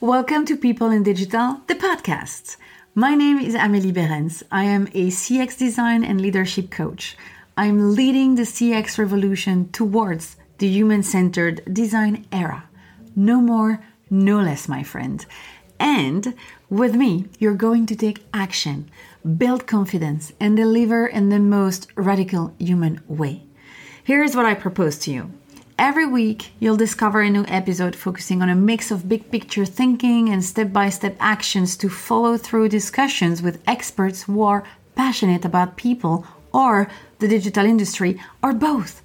Welcome to People in Digital, the podcast. My name is Amélie Beerens. I am a CX design and leadership coach. I'm leading the CX revolution towards the human centered design era. No more, no less, my friend. And with me, you're going to take action, build confidence, and deliver in the most radical human way. Here's what I propose to you. Every week, you'll discover a new episode focusing on a mix of big picture thinking and step by step actions to follow through discussions with experts who are passionate about people or the digital industry or both.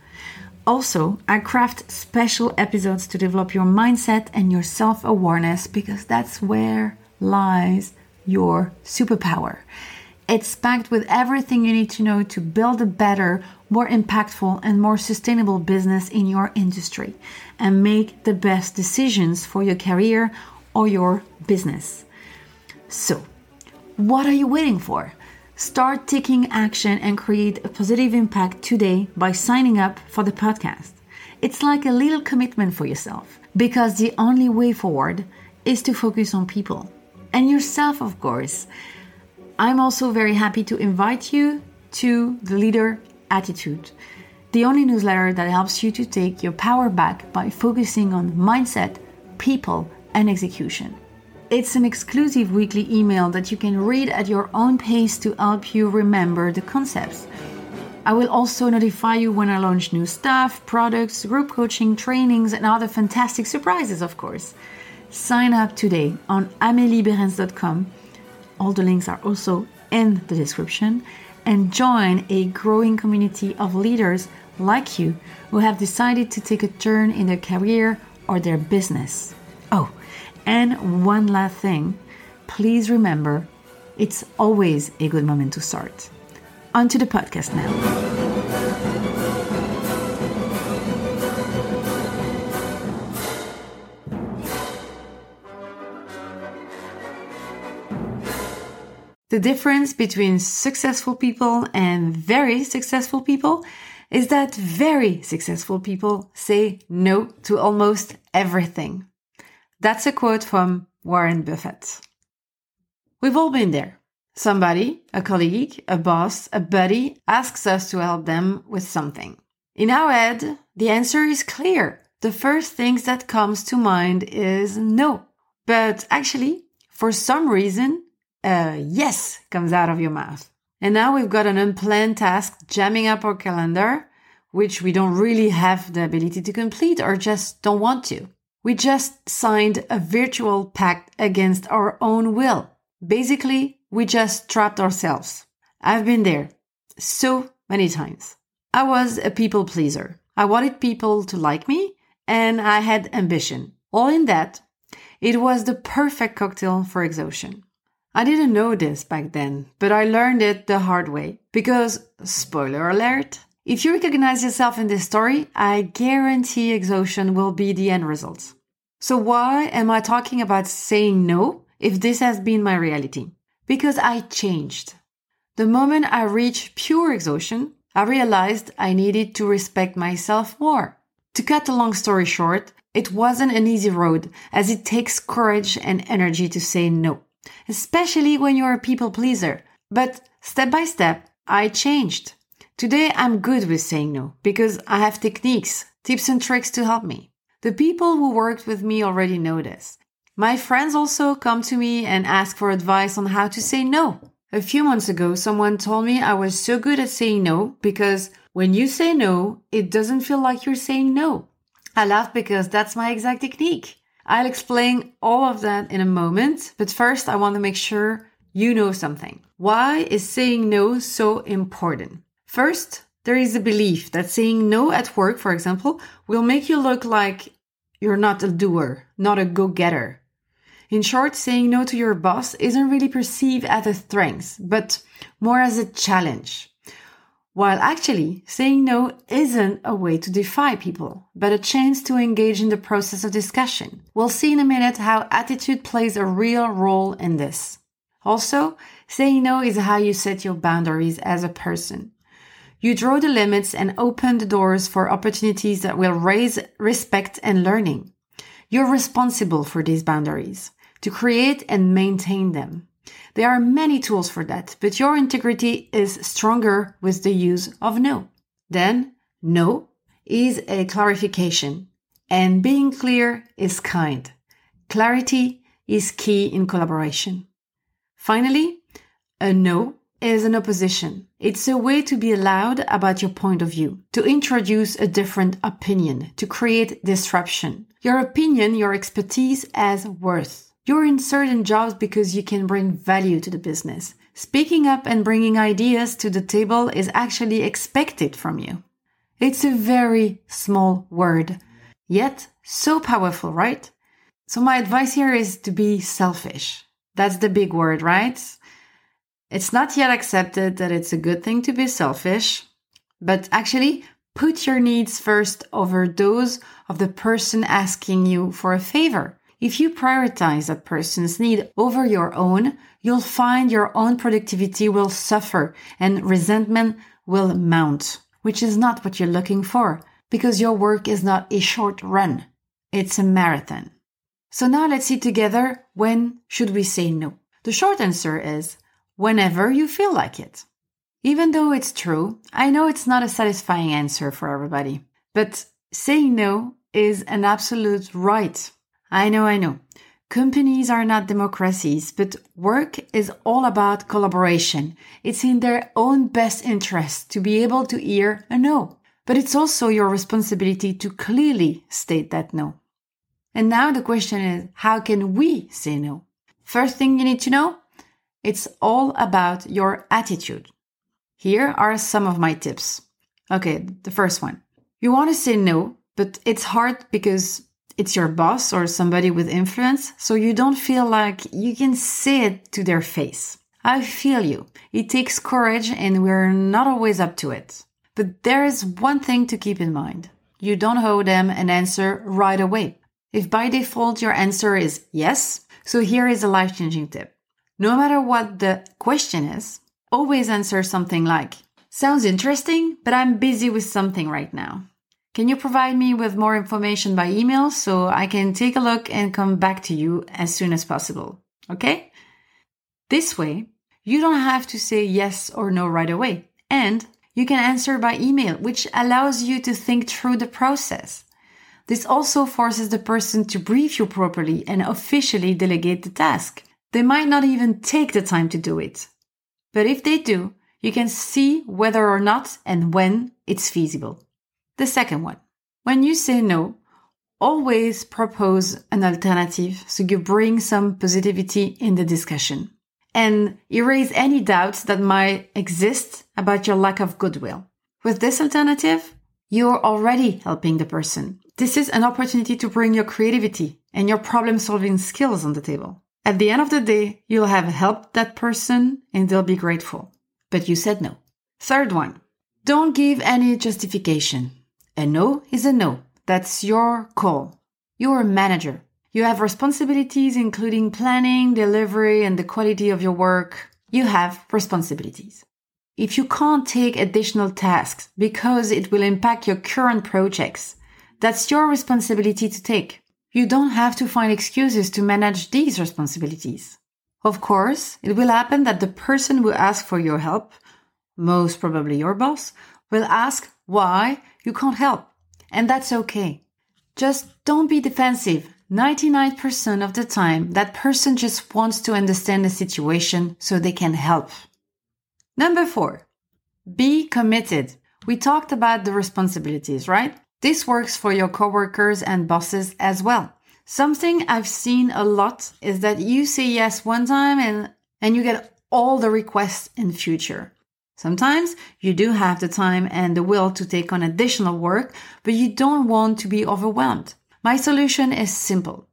Also, I craft special episodes to develop your mindset and your self awareness because that's where lies your superpower. It's packed with everything you need to know to build a better, more impactful, and more sustainable business in your industry and make the best decisions for your career or your business. So, what are you waiting for? Start taking action and create a positive impact today by signing up for the podcast. It's like a little commitment for yourself because the only way forward is to focus on people and yourself, of course. I'm also very happy to invite you to the Leader Attitude, the only newsletter that helps you to take your power back by focusing on mindset, people, and execution. It's an exclusive weekly email that you can read at your own pace to help you remember the concepts. I will also notify you when I launch new stuff, products, group coaching, trainings, and other fantastic surprises, of course. Sign up today on ameliebeerens.com all the links are also in the description. And join a growing community of leaders like you who have decided to take a turn in their career or their business. Oh, and one last thing please remember it's always a good moment to start. On to the podcast now. The difference between successful people and very successful people is that very successful people say no to almost everything. That's a quote from Warren Buffett. We've all been there. Somebody, a colleague, a boss, a buddy asks us to help them with something. In our head, the answer is clear. The first thing that comes to mind is no. But actually, for some reason, uh, yes comes out of your mouth. And now we've got an unplanned task jamming up our calendar, which we don't really have the ability to complete or just don't want to. We just signed a virtual pact against our own will. Basically, we just trapped ourselves. I've been there so many times. I was a people pleaser. I wanted people to like me and I had ambition. All in that, it was the perfect cocktail for exhaustion. I didn't know this back then, but I learned it the hard way. Because, spoiler alert, if you recognize yourself in this story, I guarantee exhaustion will be the end result. So why am I talking about saying no if this has been my reality? Because I changed. The moment I reached pure exhaustion, I realized I needed to respect myself more. To cut a long story short, it wasn't an easy road as it takes courage and energy to say no especially when you're a people pleaser. But step by step, I changed. Today I'm good with saying no because I have techniques, tips and tricks to help me. The people who worked with me already know this. My friends also come to me and ask for advice on how to say no. A few months ago, someone told me I was so good at saying no because when you say no, it doesn't feel like you're saying no. I laugh because that's my exact technique. I'll explain all of that in a moment, but first I want to make sure you know something. Why is saying no so important? First, there is a belief that saying no at work, for example, will make you look like you're not a doer, not a go getter. In short, saying no to your boss isn't really perceived as a strength, but more as a challenge. While actually, saying no isn't a way to defy people, but a chance to engage in the process of discussion. We'll see in a minute how attitude plays a real role in this. Also, saying no is how you set your boundaries as a person. You draw the limits and open the doors for opportunities that will raise respect and learning. You're responsible for these boundaries. to create and maintain them. There are many tools for that, but your integrity is stronger with the use of no. Then, no is a clarification, and being clear is kind. Clarity is key in collaboration. Finally, a no is an opposition. It's a way to be loud about your point of view, to introduce a different opinion, to create disruption. Your opinion, your expertise has worth. You're in certain jobs because you can bring value to the business. Speaking up and bringing ideas to the table is actually expected from you. It's a very small word, yet so powerful, right? So my advice here is to be selfish. That's the big word, right? It's not yet accepted that it's a good thing to be selfish, but actually put your needs first over those of the person asking you for a favor. If you prioritize that person's need over your own, you'll find your own productivity will suffer and resentment will mount, which is not what you're looking for because your work is not a short run. It's a marathon. So now let's see together when should we say no? The short answer is whenever you feel like it. Even though it's true, I know it's not a satisfying answer for everybody, but saying no is an absolute right I know, I know. Companies are not democracies, but work is all about collaboration. It's in their own best interest to be able to hear a no. But it's also your responsibility to clearly state that no. And now the question is, how can we say no? First thing you need to know, it's all about your attitude. Here are some of my tips. Okay, the first one. You want to say no, but it's hard because it's your boss or somebody with influence, so you don't feel like you can say it to their face. I feel you. It takes courage and we're not always up to it. But there is one thing to keep in mind. You don't owe them an answer right away. If by default your answer is yes, so here is a life changing tip. No matter what the question is, always answer something like, sounds interesting, but I'm busy with something right now. Can you provide me with more information by email so I can take a look and come back to you as soon as possible? Okay? This way, you don't have to say yes or no right away. And you can answer by email, which allows you to think through the process. This also forces the person to brief you properly and officially delegate the task. They might not even take the time to do it. But if they do, you can see whether or not and when it's feasible. The second one, when you say no, always propose an alternative so you bring some positivity in the discussion and erase any doubts that might exist about your lack of goodwill. With this alternative, you're already helping the person. This is an opportunity to bring your creativity and your problem solving skills on the table. At the end of the day, you'll have helped that person and they'll be grateful. But you said no. Third one, don't give any justification. A no is a no. That's your call. You're a manager. You have responsibilities including planning, delivery, and the quality of your work. You have responsibilities. If you can't take additional tasks because it will impact your current projects, that's your responsibility to take. You don't have to find excuses to manage these responsibilities. Of course, it will happen that the person who asks for your help, most probably your boss, will ask why you can't help. And that's okay. Just don't be defensive. 99% of the time, that person just wants to understand the situation so they can help. Number four, be committed. We talked about the responsibilities, right? This works for your coworkers and bosses as well. Something I've seen a lot is that you say yes one time and, and you get all the requests in future. Sometimes you do have the time and the will to take on additional work, but you don't want to be overwhelmed. My solution is simple.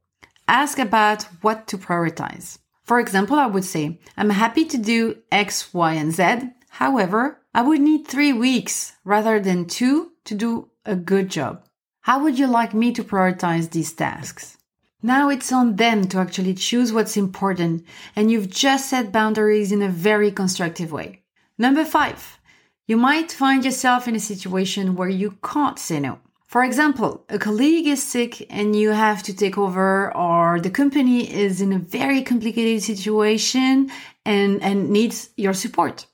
Ask about what to prioritize. For example, I would say, I'm happy to do X, Y, and Z. However, I would need three weeks rather than two to do a good job. How would you like me to prioritize these tasks? Now it's on them to actually choose what's important, and you've just set boundaries in a very constructive way. Number five, you might find yourself in a situation where you can't say no. For example, a colleague is sick and you have to take over or the company is in a very complicated situation and, and needs your support.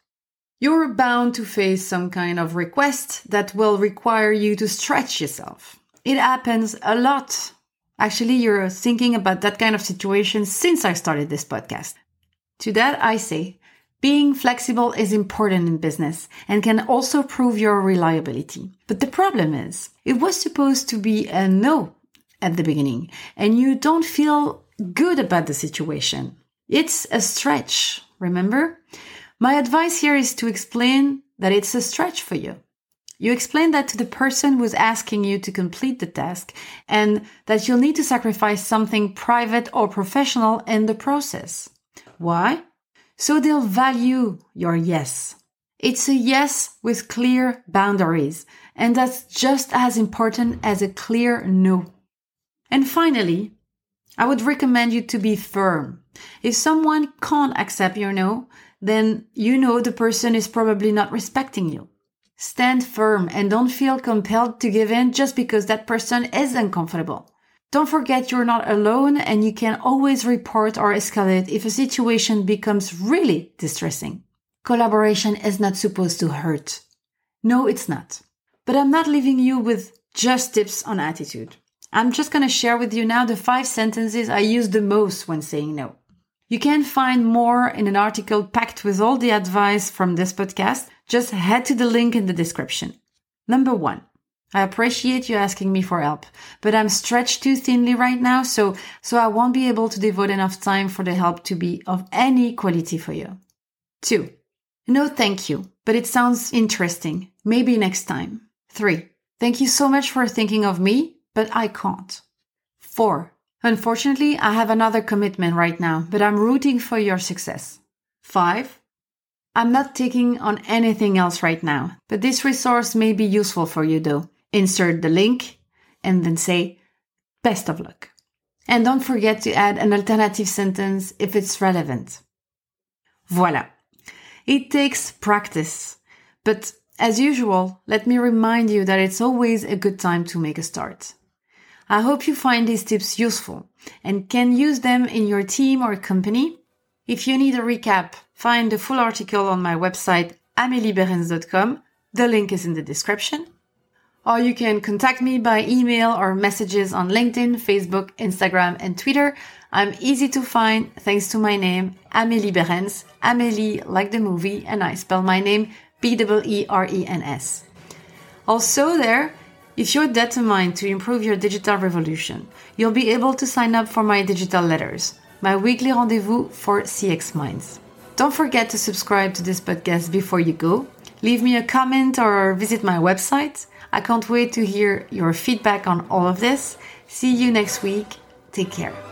You're bound to face some kind of request that will require you to stretch yourself. It happens a lot. Actually, you're thinking about that kind of situation since I started this podcast. To that, I say, being flexible is important in business and can also prove your reliability. But the problem is, it was supposed to be a no at the beginning and you don't feel good about the situation. It's a stretch, remember? My advice here is to explain that it's a stretch for you. You explain that to the person who's asking you to complete the task and that you'll need to sacrifice something private or professional in the process. Why? So they'll value your yes. It's a yes with clear boundaries, and that's just as important as a clear no. And finally, I would recommend you to be firm. If someone can't accept your no, then you know the person is probably not respecting you. Stand firm and don't feel compelled to give in just because that person is uncomfortable. Don't forget you're not alone and you can always report or escalate if a situation becomes really distressing. Collaboration is not supposed to hurt. No, it's not. But I'm not leaving you with just tips on attitude. I'm just going to share with you now the five sentences I use the most when saying no. You can find more in an article packed with all the advice from this podcast. Just head to the link in the description. Number one, I appreciate you asking me for help, but I'm stretched too thinly right now, so, so I won't be able to devote enough time for the help to be of any quality for you. Two, no thank you, but it sounds interesting. Maybe next time. Three, thank you so much for thinking of me, but I can't. Four, unfortunately, I have another commitment right now, but I'm rooting for your success. Five, I'm not taking on anything else right now, but this resource may be useful for you though insert the link, and then say, best of luck. And don't forget to add an alternative sentence if it's relevant. Voila. It takes practice, but as usual, let me remind you that it's always a good time to make a start. I hope you find these tips useful and can use them in your team or company. If you need a recap, find the full article on my website, ameliebeerens.com. The link is in the description or you can contact me by email or messages on LinkedIn, Facebook, Instagram, and Twitter. I'm easy to find thanks to my name, Amélie Beerens. Amélie, like the movie, and I spell my name B-E-E-R-E-N-S. Also there, if you're determined to improve your digital revolution, you'll be able to sign up for my digital letters, my weekly rendezvous for CX Minds. Don't forget to subscribe to this podcast before you go. Leave me a comment or visit my website. I can't wait to hear your feedback on all of this. See you next week. Take care.